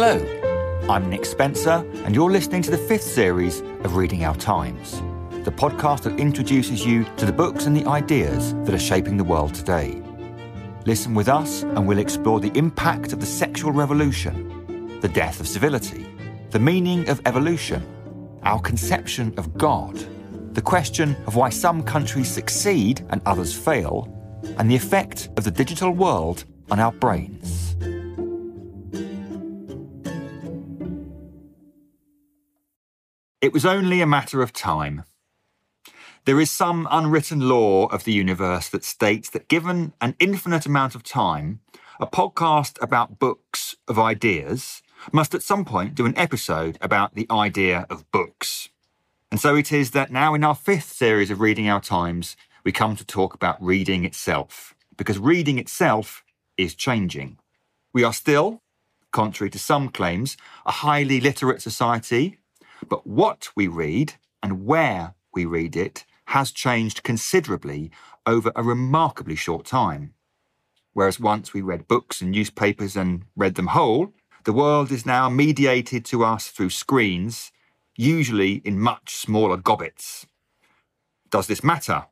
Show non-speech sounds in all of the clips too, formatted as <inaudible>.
Hello, I'm Nick Spencer, and you're listening to the fifth series of Reading Our Times, the podcast that introduces you to the books and the ideas that are shaping the world today. Listen with us, and we'll explore the impact of the sexual revolution, the death of civility, the meaning of evolution, our conception of God, the question of why some countries succeed and others fail, and the effect of the digital world on our brains. It was only a matter of time. There is some unwritten law of the universe that states that given an infinite amount of time, a podcast about books of ideas must at some point do an episode about the idea of books. And so it is that now in our fifth series of Reading Our Times, we come to talk about reading itself, because reading itself is changing. We are still, contrary to some claims, a highly literate society but what we read and where we read it has changed considerably over a remarkably short time. Whereas once we read books and newspapers and read them whole, the world is now mediated to us through screens, usually in much smaller gobbets. Does this matter?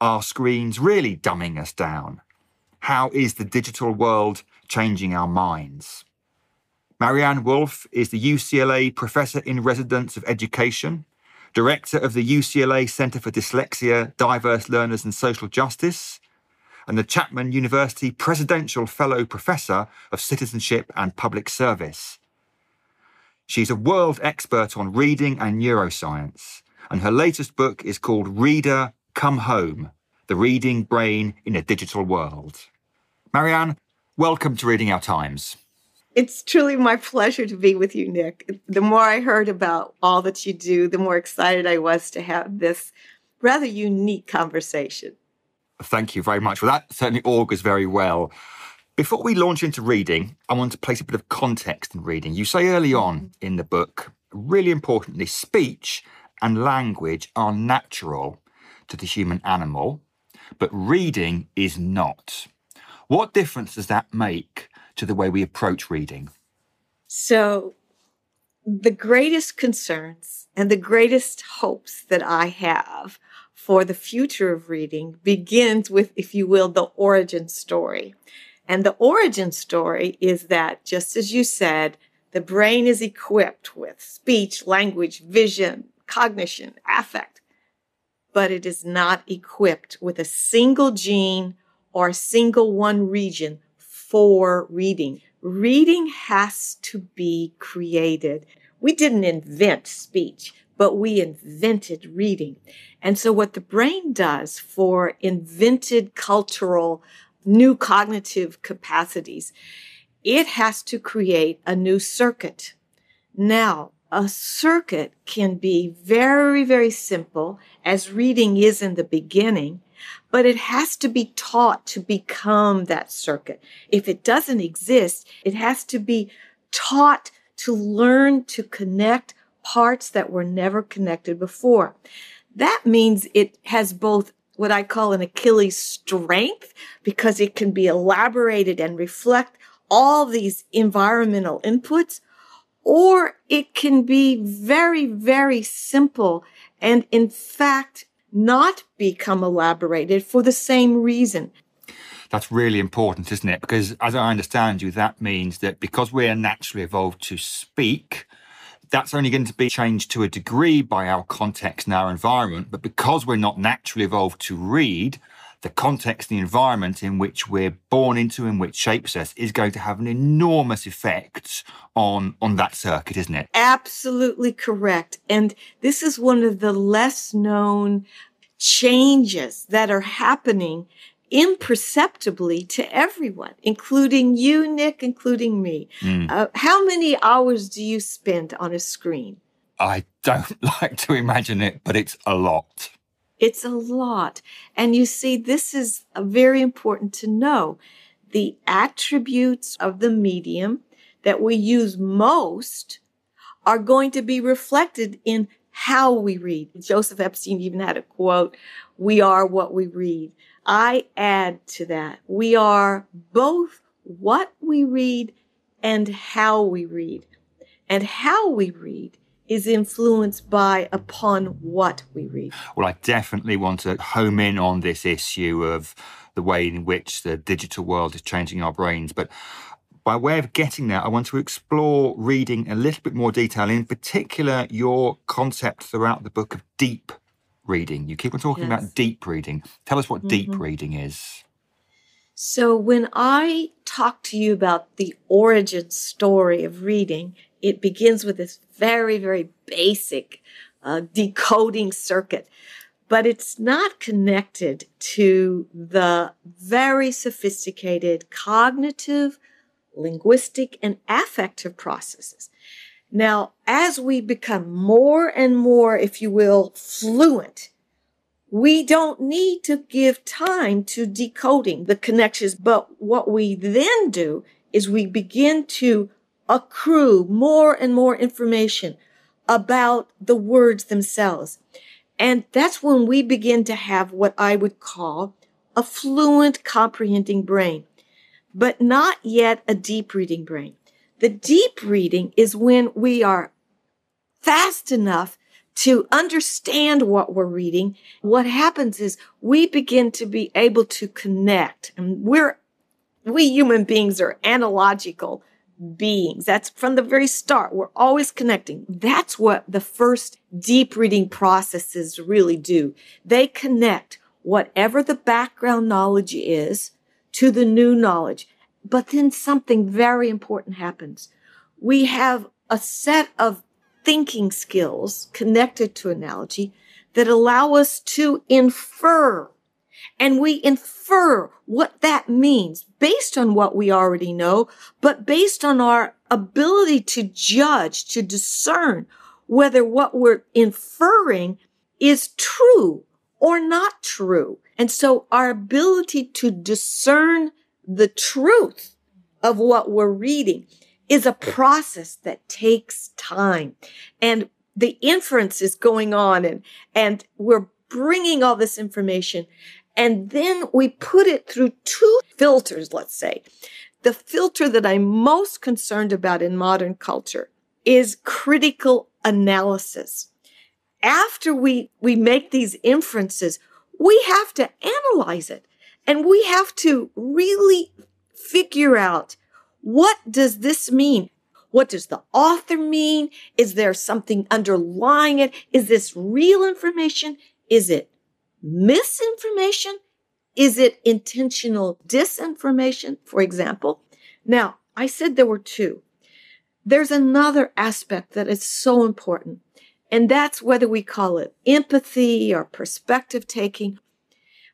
Are screens really dumbing us down? How is the digital world changing our minds? Maryanne Wolf is the UCLA Professor in Residence of Education, Director of the UCLA Center for Dyslexia, Diverse Learners and Social Justice, and the Chapman University Presidential Fellow Professor of Citizenship and Public Service. She's a world expert on reading and neuroscience, and her latest book is called Reader Come Home The Reading Brain in a Digital World. Maryanne, welcome to Reading Our Times. It's truly my pleasure to be with you, Nick. The more I heard about all that you do, the more excited I was to have this rather unique conversation. Thank you very much. Well, that certainly augurs very well. Before we launch into reading, I want to place a bit of context in reading. You say early on mm-hmm. in the book, really importantly, speech and language are natural to the human animal, but reading is not. What difference does that make to the way we approach reading? So, the greatest concerns and the greatest hopes that I have for the future of reading begins with, if you will, the origin story. And the origin story is that, just as you said, the brain is equipped with speech, language, vision, cognition, affect, but it is not equipped with a single gene or a single one region for reading. Reading has to be created. We didn't invent speech, but we invented reading. And so what the brain does for invented cultural new cognitive capacities, it has to create a new circuit. Now, a circuit can be very, very simple as reading is in the beginning but it has to be taught to become that circuit. If it doesn't exist, it has to be taught to learn to connect parts that were never connected before. That means it has both what I call an Achilles strength because it can be elaborated and reflect all these environmental inputs, or it can be very, very simple and in fact not become elaborated for the same reason. That's really important, isn't it? Because as I understand you, that means that because we are naturally evolved to speak, that's only going to be changed to a degree by our context and our environment. But because we're not naturally evolved to read, the context, the environment in which we're born into and which shapes us is going to have an enormous effect on, on that circuit, isn't it? Absolutely correct. And this is one of the less known changes that are happening imperceptibly to everyone, including you, Nick, including me. Mm. Uh, how many hours do you spend on a screen? I don't <laughs> like to imagine it, but it's a lot. It's a lot. And you see, this is uh, very important to know. The attributes of the medium that we use most are going to be reflected in how we read. Joseph Epstein even had a quote, we are what we read. I add to that. We are both what we read and how we read. And how we read is influenced by upon what we read. Well, I definitely want to home in on this issue of the way in which the digital world is changing our brains. But by way of getting there, I want to explore reading a little bit more detail, in particular, your concept throughout the book of deep reading. You keep on talking yes. about deep reading. Tell us what mm-hmm. deep reading is. So, when I talk to you about the origin story of reading, it begins with this very, very basic uh, decoding circuit, but it's not connected to the very sophisticated cognitive, linguistic, and affective processes. Now, as we become more and more, if you will, fluent, we don't need to give time to decoding the connections. But what we then do is we begin to accrue more and more information about the words themselves. And that's when we begin to have what I would call a fluent comprehending brain, but not yet a deep reading brain. The deep reading is when we are fast enough to understand what we're reading. What happens is we begin to be able to connect and we're, we human beings are analogical beings. That's from the very start. We're always connecting. That's what the first deep reading processes really do. They connect whatever the background knowledge is to the new knowledge. But then something very important happens. We have a set of thinking skills connected to analogy that allow us to infer and we infer what that means based on what we already know, but based on our ability to judge, to discern whether what we're inferring is true or not true. And so our ability to discern the truth of what we're reading is a process that takes time. And the inference is going on and, and we're bringing all this information and then we put it through two filters, let's say. The filter that I'm most concerned about in modern culture is critical analysis. After we, we make these inferences, we have to analyze it and we have to really figure out what does this mean? What does the author mean? Is there something underlying it? Is this real information? Is it misinformation? Is it intentional disinformation, for example? Now, I said there were two. There's another aspect that is so important, and that's whether we call it empathy or perspective taking.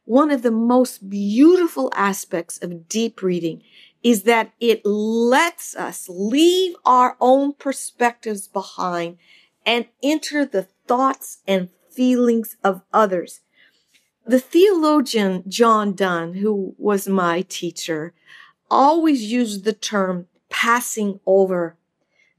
One of the most beautiful aspects of deep reading is that it lets us leave our own perspectives behind and enter the thoughts and feelings of others. The theologian John Dunne, who was my teacher, always used the term passing over.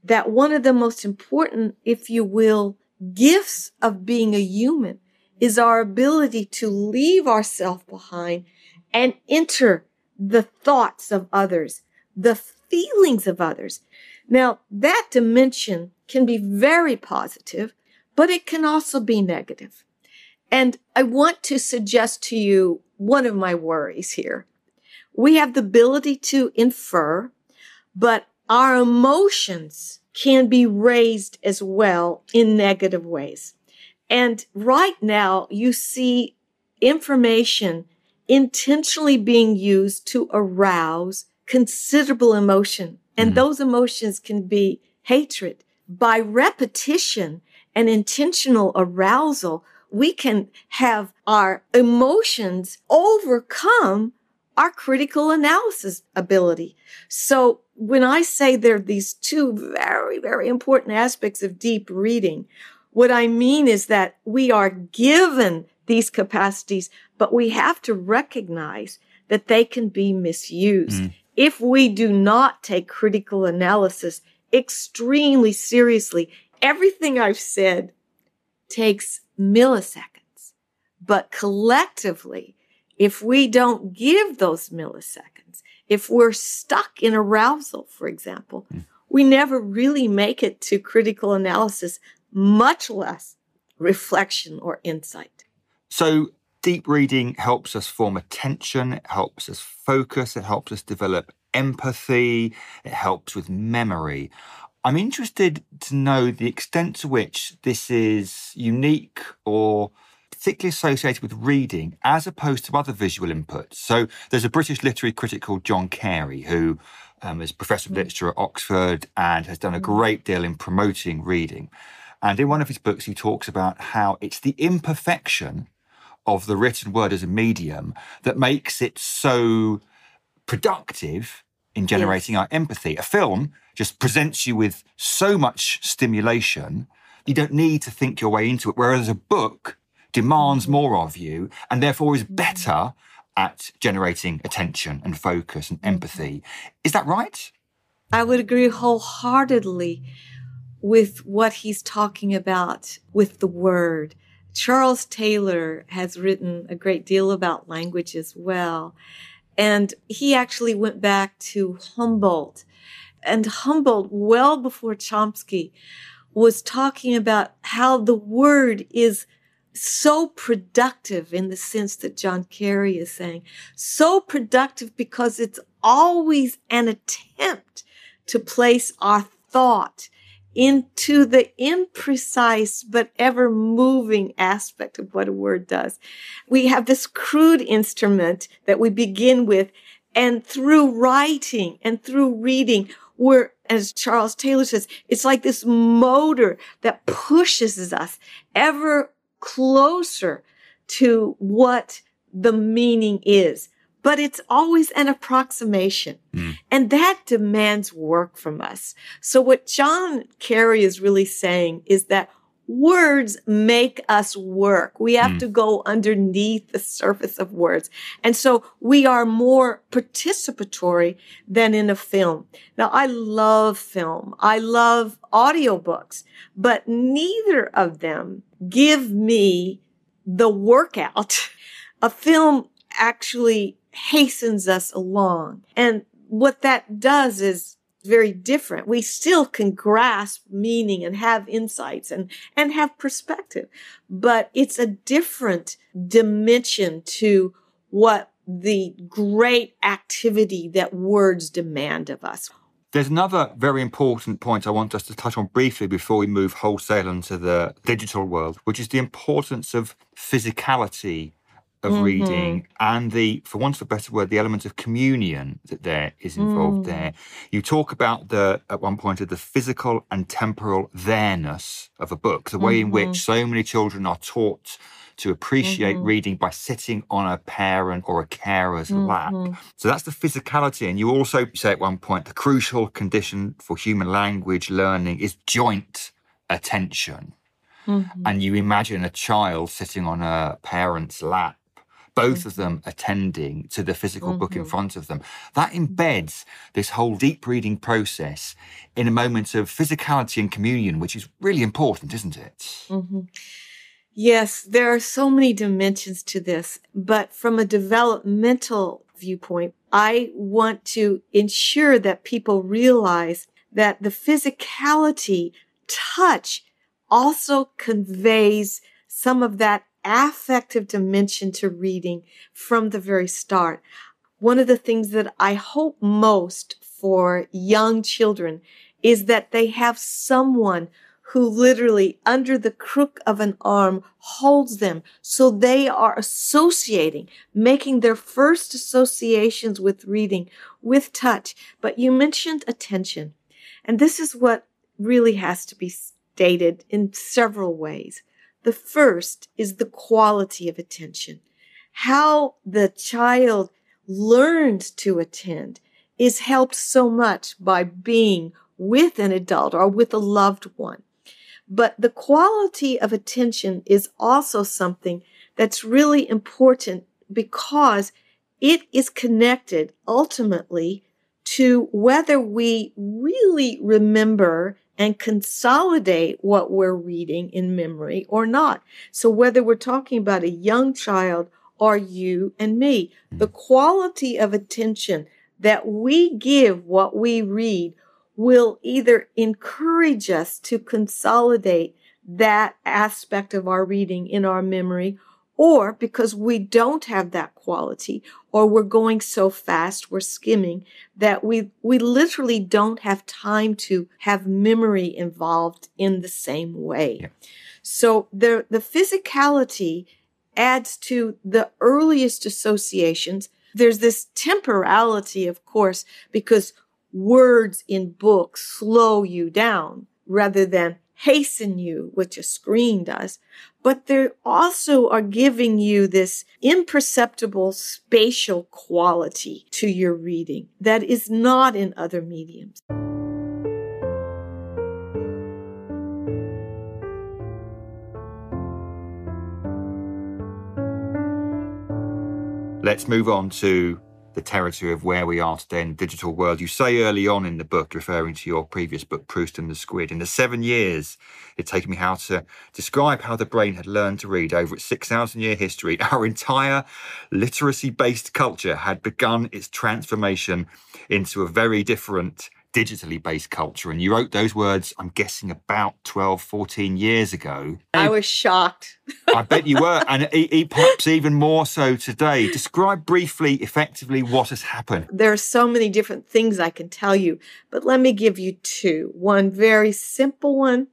That one of the most important, if you will, gifts of being a human is our ability to leave ourselves behind and enter the thoughts of others, the feelings of others. Now, that dimension can be very positive, but it can also be negative. And I want to suggest to you one of my worries here. We have the ability to infer, but our emotions can be raised as well in negative ways. And right now you see information intentionally being used to arouse considerable emotion. And mm-hmm. those emotions can be hatred. By repetition and intentional arousal, we can have our emotions overcome our critical analysis ability. So when I say there are these two very, very important aspects of deep reading, what I mean is that we are given these capacities, but we have to recognize that they can be misused. Mm. If we do not take critical analysis extremely seriously, everything I've said takes milliseconds, but collectively if we don't give those milliseconds, if we're stuck in arousal, for example, mm. we never really make it to critical analysis, much less reflection or insight. So, deep reading helps us form attention, it helps us focus, it helps us develop empathy, it helps with memory. I'm interested to know the extent to which this is unique or particularly associated with reading as opposed to other visual inputs. So there's a British literary critic called John Carey who um, is professor of mm. literature at Oxford and has done a mm. great deal in promoting reading. And in one of his books, he talks about how it's the imperfection of the written word as a medium that makes it so productive in generating yes. our empathy. A film just presents you with so much stimulation, you don't need to think your way into it. Whereas a book demands mm. more of you and therefore is mm. better at generating attention and focus and empathy. Mm-hmm. Is that right? I would agree wholeheartedly with what he's talking about with the word. Charles Taylor has written a great deal about language as well. And he actually went back to Humboldt. And Humboldt, well before Chomsky, was talking about how the word is so productive in the sense that John Carey is saying, so productive because it's always an attempt to place our thought into the imprecise but ever moving aspect of what a word does. We have this crude instrument that we begin with and through writing and through reading, we're, as Charles Taylor says, it's like this motor that pushes us ever closer to what the meaning is. But it's always an approximation. Mm. And that demands work from us. So what John Carey is really saying is that words make us work. We have mm. to go underneath the surface of words. And so we are more participatory than in a film. Now, I love film. I love audiobooks, but neither of them give me the workout. <laughs> A film actually hastens us along. And what that does is very different. We still can grasp meaning and have insights and, and have perspective, but it's a different dimension to what the great activity that words demand of us. There's another very important point I want us to touch on briefly before we move wholesale into the digital world, which is the importance of physicality of mm-hmm. reading and the, for want of a better word, the element of communion that there is involved mm. there. You talk about the, at one point, of the physical and temporal there-ness of a book, the way mm-hmm. in which so many children are taught to appreciate mm-hmm. reading by sitting on a parent or a carer's mm-hmm. lap. So that's the physicality. And you also say at one point the crucial condition for human language learning is joint attention. Mm-hmm. And you imagine a child sitting on a parent's lap both mm-hmm. of them attending to the physical mm-hmm. book in mm-hmm. front of them. That embeds this whole deep reading process in a moment of physicality and communion, which is really important, isn't it? Mm-hmm. Yes, there are so many dimensions to this, but from a developmental viewpoint, I want to ensure that people realize that the physicality touch also conveys some of that affective dimension to reading from the very start. One of the things that I hope most for young children is that they have someone who literally under the crook of an arm holds them. So they are associating, making their first associations with reading with touch. But you mentioned attention. And this is what really has to be stated in several ways. The first is the quality of attention. How the child learns to attend is helped so much by being with an adult or with a loved one. But the quality of attention is also something that's really important because it is connected ultimately to whether we really remember and consolidate what we're reading in memory or not. So whether we're talking about a young child or you and me. Hmm. The quality of attention that we give what we read will either encourage us to consolidate that aspect of our reading in our memory or because we don't have that quality or we're going so fast we're skimming that we we literally don't have time to have memory involved in the same way yeah. so the the physicality adds to the earliest associations there's this temporality of course because words in books slow you down rather than hasten you, which a screen does, but they also are giving you this imperceptible spatial quality to your reading that is not in other mediums. Let's move on to the territory of where we are today in the digital world. You say early on in the book, referring to your previous book, Proust and the Squid, in the seven years it taken me how to describe how the brain had learned to read over its 6,000 year history, our entire literacy based culture had begun its transformation into a very different digitally based culture. And you wrote those words, I'm guessing, about 12, 14 years ago. I was shocked. I bet you were. And perhaps even more so today. Describe briefly, effectively, what has happened. There are so many different things I can tell you, but let me give you two one very simple one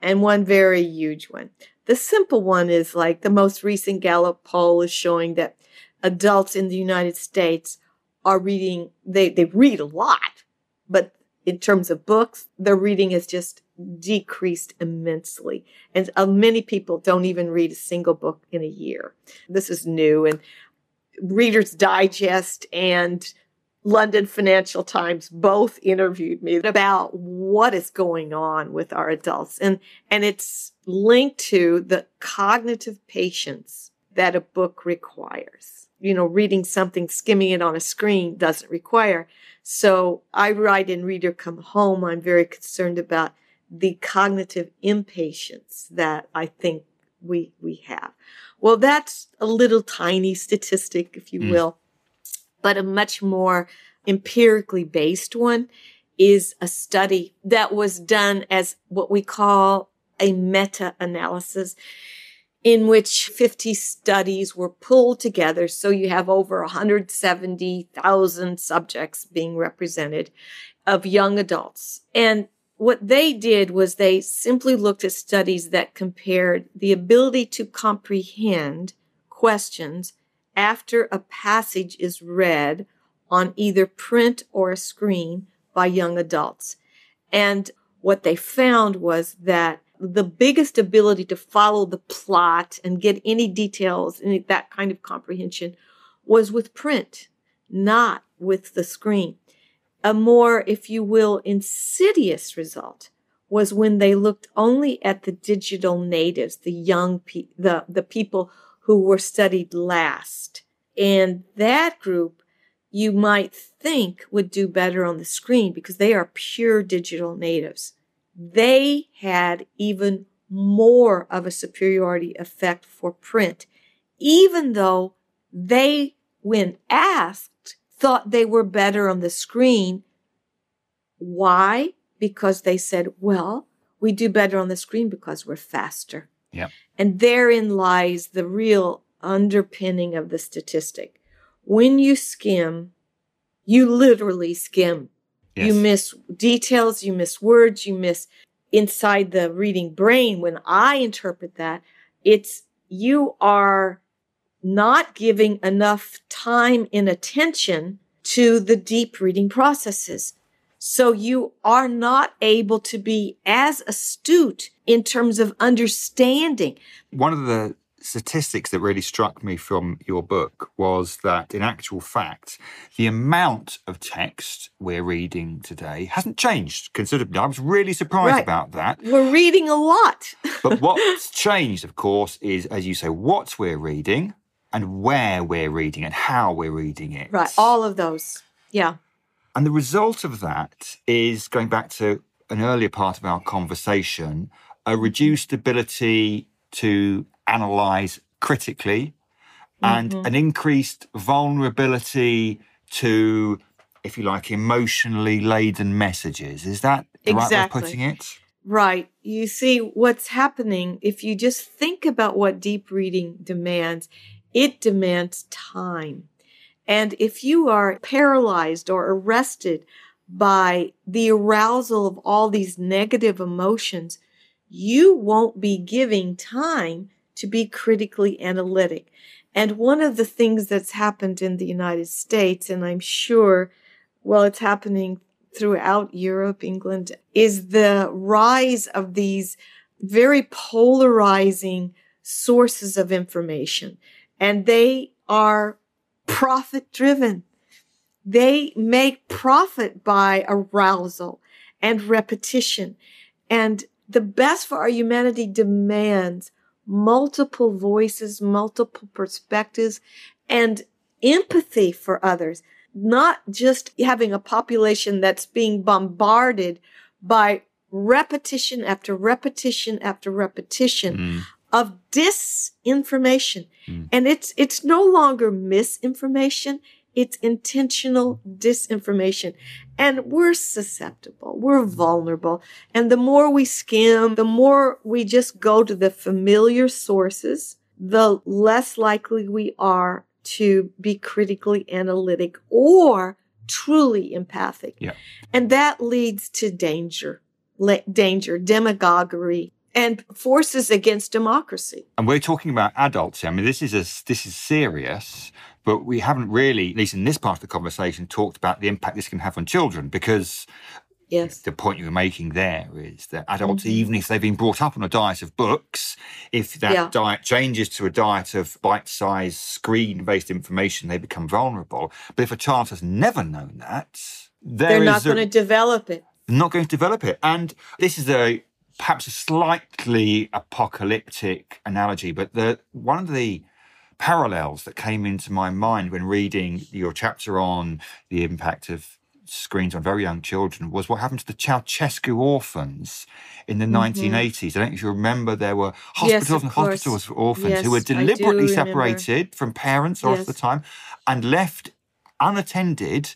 and one very huge one. The simple one is like the most recent Gallup poll is showing that adults in the United States are reading, they, they read a lot, but in terms of books, their reading has just decreased immensely. And uh, many people don't even read a single book in a year. This is new. And Reader's Digest and London Financial Times both interviewed me about what is going on with our adults. And, and it's linked to the cognitive patience that a book requires. You know, reading something, skimming it on a screen doesn't require. So I write in Reader Come Home, I'm very concerned about the cognitive impatience that I think we, we have. Well, that's a little tiny statistic, if you mm. will, but a much more empirically based one is a study that was done as what we call a meta analysis in which 50 studies were pulled together. So you have over 170,000 subjects being represented of young adults. And what they did was they simply looked at studies that compared the ability to comprehend questions after a passage is read on either print or a screen by young adults. And what they found was that the biggest ability to follow the plot and get any details and that kind of comprehension was with print, not with the screen. A more, if you will, insidious result was when they looked only at the digital natives, the young pe- the, the people who were studied last. And that group you might think would do better on the screen because they are pure digital natives they had even more of a superiority effect for print, even though they, when asked, thought they were better on the screen. Why? Because they said, well, we do better on the screen because we're faster. Yep. And therein lies the real underpinning of the statistic. When you skim, you literally skim. Yes. You miss details, you miss words, you miss inside the reading brain. When I interpret that, it's you are not giving enough time and attention to the deep reading processes. So you are not able to be as astute in terms of understanding. One of the statistics that really struck me from your book was that, in actual fact, the amount of text we're reading today hasn't changed considerably. I was really surprised right. about that. We're reading a lot. <laughs> but what's changed, of course, is, as you say, what we're reading and where we're reading and how we're reading it. Right, all of those. Yeah. And the result of that is going back to an earlier part of our conversation, a reduced ability to analyze critically and Mhm. an increased vulnerability to, if you like, emotionally laden messages. Is that the right way of Exactly. putting it? Right. You see, what's happening, if you just think about what deep reading demands, it demands time. And if you are paralyzed or arrested by the arousal of all these negative emotions, you won't be giving time to be critically analytic. And one of the things that's happened in the United States, and I'm sure, well, it's happening throughout Europe, England, is the rise of these very polarizing sources of information. And they are profit driven. They make profit by arousal and repetition. And the best for our humanity demands multiple voices, multiple perspectives, and empathy for others, not just having a population that's being bombarded by repetition after repetition after repetition Mm. of disinformation. Mm. And it's it's no longer misinformation, it's intentional disinformation. And we're susceptible, we're vulnerable. And the more we skim, the more we just go to the familiar sources, the less likely we are to be critically analytic or truly empathic. Yeah. And that leads to danger, le- danger, demagoguery, and forces against democracy. And we're talking about adults here. I mean, this is a, this is serious, but we haven't really, at least in this part of the conversation, talked about the impact this can have on children because Yes. the point you were making there is that adults, Mhm. even if they've been brought up on a diet of books, if that Yeah. diet changes to a diet of bite-sized screen-based information, they become vulnerable. But if a child has never known that, there They're not going to develop it. not going to develop it. And this is a perhaps a slightly apocalyptic analogy, but the one of the parallels that came into my mind when reading your chapter on the impact of screens on very young children was what happened to the Ceausescu orphans in the 1980s. I don't know if you remember there were Mm-hmm. Yes, hospitals and hospitals for orphans who were Yes, deliberately remember. separated from parents all of the time and left unattended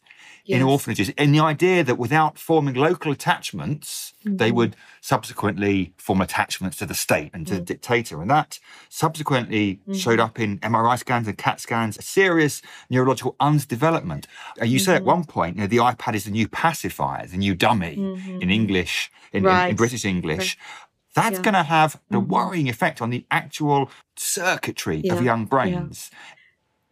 in orphanages. And the idea that without forming local attachments, they Mm-hmm. would subsequently form attachments to the state and to Mm. the dictator. And that subsequently Mm-hmm. showed up in MRI scans and CAT scans, a serious neurological underdevelopment. And you say Mm-hmm. at one point, you know, the iPad is the new pacifier, the new dummy in English, in, in- in, Mm-hmm. Right. British English. That's Yeah. Mm-hmm. going to have the worrying effect on the actual circuitry of young brains.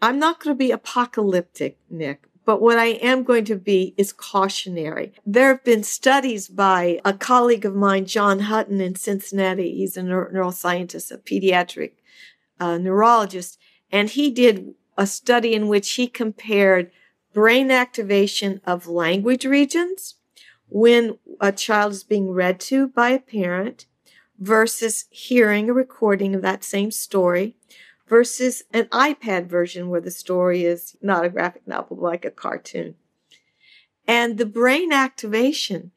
I'm not going to be apocalyptic, Nick, but what I am going to be is cautionary. There have been studies by a colleague of mine, John Hutton in Cincinnati. He's a neur- neuroscientist, a pediatric uh, neurologist, and he did a study in which he compared brain activation of language regions when a child is being read to by a parent versus hearing a recording of that same story versus an iPad version where the story is not a graphic novel, but like a cartoon. And the brain activation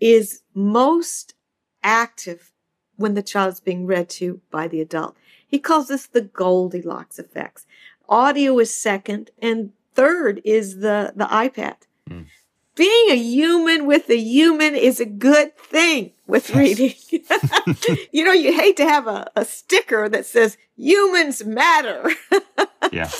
is most active when the child is being read to by the adult. He calls this the Goldilocks effects. Audio is second, and third is the, the iPad. Mm. Being a human with a human is a good thing with reading. <laughs> you know, you hate to have a, a sticker that says humans matter. <laughs> Yeah.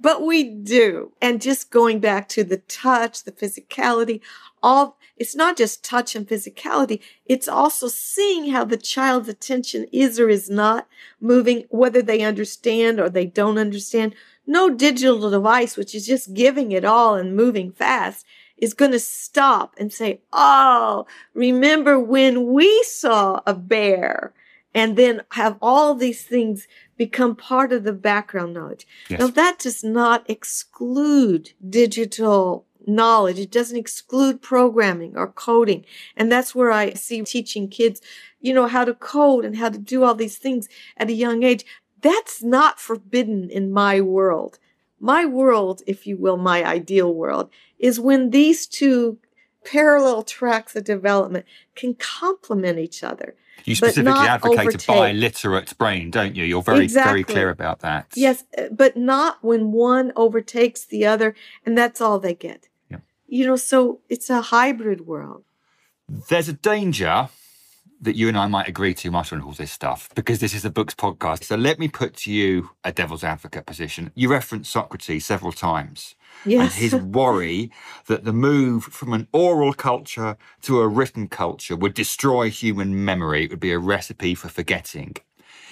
But we do. And just going back to the touch, the physicality, all it's not just touch and physicality, it's also seeing how the child's attention is or is not moving, whether they understand or they don't understand. No digital device, which is just giving it all and moving fast, is going to stop and say, Oh, remember when we saw a bear? And then have all these things become part of the background knowledge. Yes. Now, that does not exclude digital knowledge. It doesn't exclude programming or coding. And that's where I see teaching kids, you know, how to code and how to do all these things at a young age. That's not forbidden in my world. My world, if you will, my ideal world, is when these two parallel tracks of development can complement each other. You specifically advocate a overtake. bi-literate brain, don't you? You're very, very clear about that. Yes, but not when one overtakes the other and that's all they get. Yeah. You know, so it's a hybrid world. There's a danger that you and I might agree too much on all this stuff because this is a books podcast. So let me put to you a devil's advocate position. You referenced Socrates several times Yes. and his worry that the move from an oral culture to a written culture would destroy human memory. It would be a recipe for forgetting.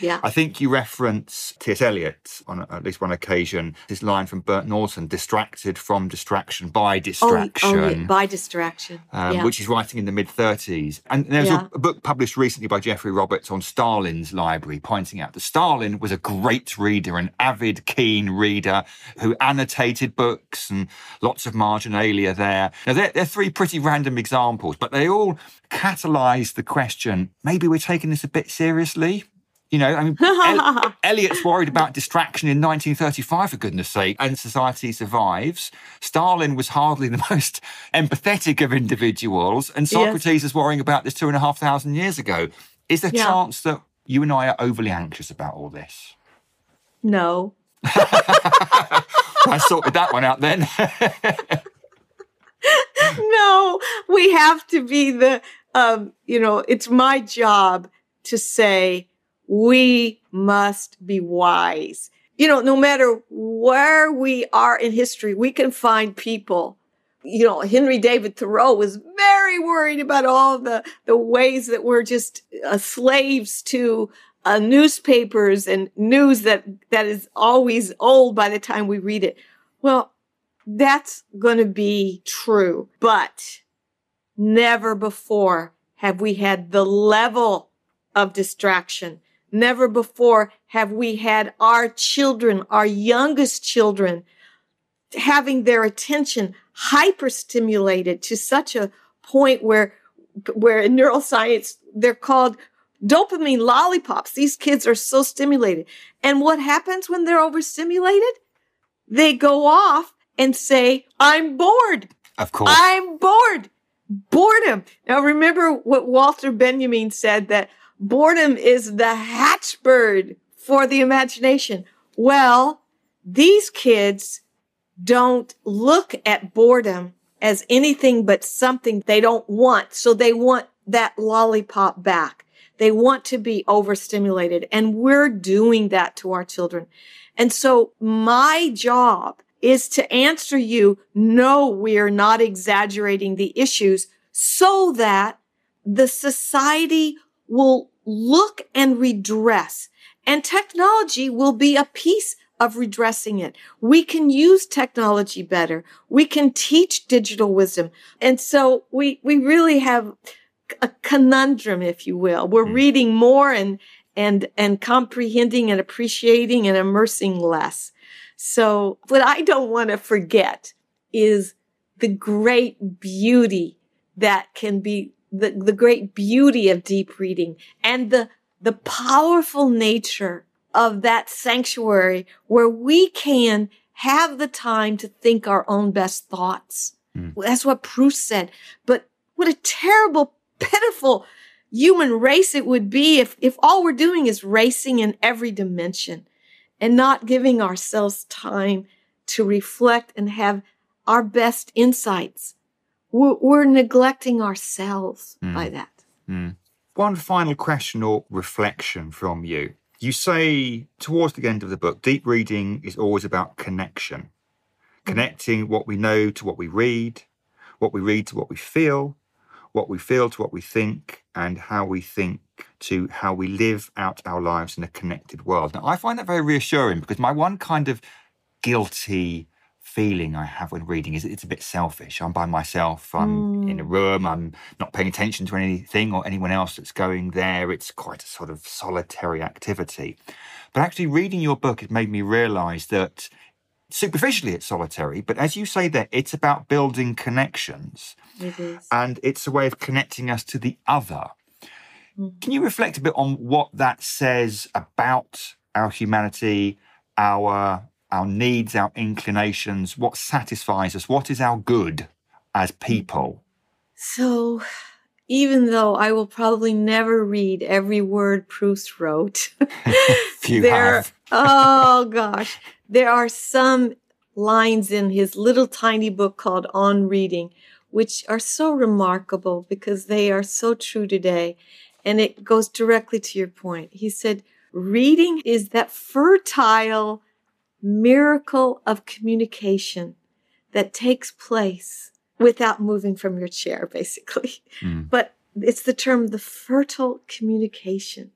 Yeah. I think you reference T.S. Eliot on at least one occasion. This line from Burnt Norton: "Distracted from distraction by Oh, distraction." oh, yeah, by distraction. um, yeah. which he's writing in the mid 30s. And there's Yeah. a, a book published recently by Geoffrey Roberts on Stalin's library, pointing out that Stalin was a great reader, an avid, keen reader who annotated books and lots of marginalia there. Now, they're, they're three pretty random examples, but they all catalyze the question maybe we're taking this a bit seriously. You know, I mean, El- <laughs> Eliot's worried about distraction in 1935, for goodness sake, and society survives. Stalin was hardly the <laughs> most empathetic of individuals, and Socrates is worrying about this two and a half thousand years ago. Is there a Yeah. chance that you and I are overly anxious about all this? no. <laughs> I sorted that one out then. no, we have to be the, um, you know, it's my job to say we must be wise. You know, no matter where we are in history, we can find people. You know, Henry David Thoreau was very worried about all the, the ways that we're just uh, slaves to uh, newspapers and news that, that is always old by the time we read it. Well, that's going to be true, but never before have we had the level of distraction. Never before have we had our children, our youngest children, having their attention hyperstimulated to such a point where, where in neuroscience, they're called dopamine lollipops. These kids are so stimulated. And what happens when they're overstimulated? They go off and say, I'm bored. of course. I'm bored. Boredom. Now remember what Walter Benjamin said that boredom is the hatchbird for the imagination. Well, these kids don't look at boredom as anything but something they don't want. So they want that lollipop back. They want to be overstimulated and we're doing that to our children. And so my job is to answer you, no, we are not exaggerating the issues so that the society will look and redress and technology will be a piece of redressing it. We can use technology better. We can teach digital wisdom. And so we, we really have a conundrum, if you will. We're Mm. reading more and, and, and comprehending and appreciating and immersing less. So what I don't want to forget is the great beauty that can be the, the great beauty of deep reading and the, the powerful nature of that sanctuary where we can have the time to think our own best thoughts. Mm. That's what Proust said. But what a terrible, <laughs> pitiful human race it would be if, if all we're doing is racing in every dimension and not giving ourselves time to reflect and have our best insights. We're, we're neglecting ourselves Mm. by that. Mm. One final question or reflection from you. You say towards the end of the book, deep reading is always about connection, connecting what we know to what we read, what we read to what we feel, what we feel to what we think, and how we think to how we live out our lives in a connected world. Now, I find that very reassuring because my one kind of guilty feeling I have when reading is it's a bit selfish. I'm by myself, I'm in a room, I'm not paying attention to anything or anyone else that's going there. It's quite a sort of solitary activity. But actually, reading your book it made me realize that superficially it's solitary, but as you say there, it's about building connections It is. and it's a way of connecting us to the other. Mhm. Can you reflect a bit on what that says about our humanity, our our needs, our inclinations, what satisfies us, what is our good as people? So, even though I will probably never read every word Proust wrote, <laughs> there, oh gosh, there are some lines in his little tiny book called On Reading, which are so remarkable because they are so true today. And it goes directly to your point. He said, reading is that fertile miracle of communication that takes place without moving from your chair, basically. Mm. <laughs> But it's the term the fertile communication.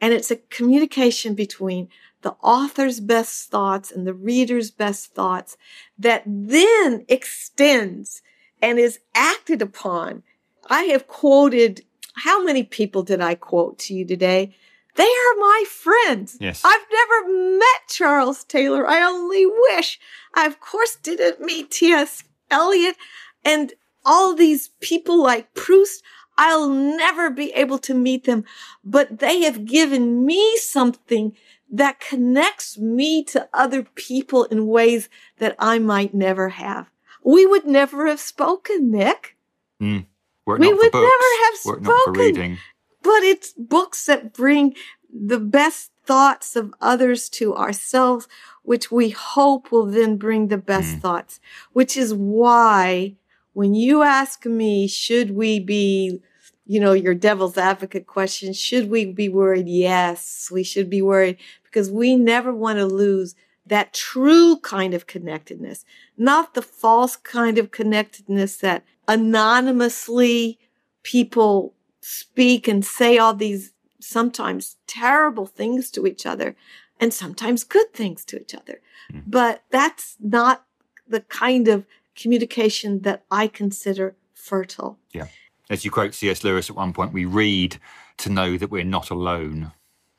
And it's a communication between the author's best thoughts and the reader's best thoughts that then extends and is acted upon. I have quoted, how many people did I quote to you today? They are my friends. Yes. I've never met Charles Taylor. I only wish. I, of course, didn't meet T.S. Eliot and all these people like Proust. I'll never be able to meet them, but they have given me something that connects me to other people in ways that I might never have. We would never have spoken, Nick. Mm. we would books. never have spoken. But it's books that bring the best thoughts of others to ourselves, which we hope will then bring the best mm. thoughts, which is why when you ask me, should we be, you know, your devil's advocate question, should we be worried? Yes, we should be worried because we never want to lose that true kind of connectedness, not the false kind of connectedness that anonymously people speak and say all these sometimes terrible things to each other and sometimes good things to each other. Mm. But that's not the kind of communication that I consider fertile. Yeah. As you quote C.S. Lewis at one point, we read to know that we're not alone.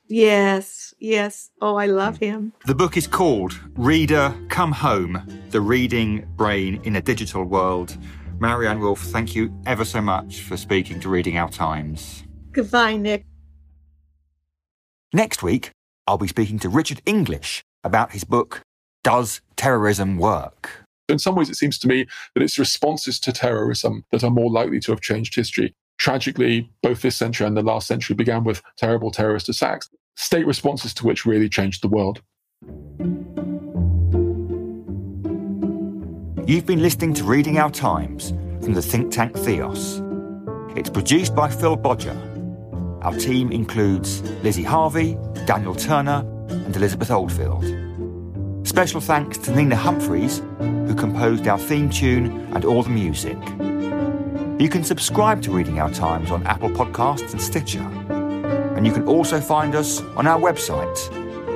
Yes, yes. Oh, I love hmm. him. The book is called Reader Come Home The Reading Brain in a Digital World. Maryanne Wolf, thank you ever so much for speaking to Reading Our Times. Goodbye, Nick. Next week, I'll be speaking to Richard English about his book, Does Terrorism Work? In some ways, it seems to me that it's responses to terrorism that are more likely to have changed history. Tragically, both this century and the last century began with terrible terrorist attacks state responses to which really changed the world. You've been listening to Reading Our Times from the think tank Theos. It's produced by Phil Bodger. Our team includes Lizzie Harvey, Daniel Turner, and Elizabeth Oldfield. Special thanks to Nina Humphreys, who composed our theme tune and all the music. You can subscribe to Reading Our Times on Apple Podcasts and Stitcher. And you can also find us on our website,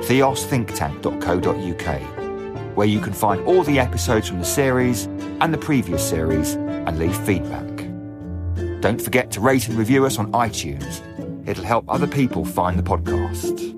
theosthinktank.co.uk, where you can find all the episodes from the series and the previous series and leave feedback. Don't forget to rate and review us on iTunes. It'll help other people find the podcast.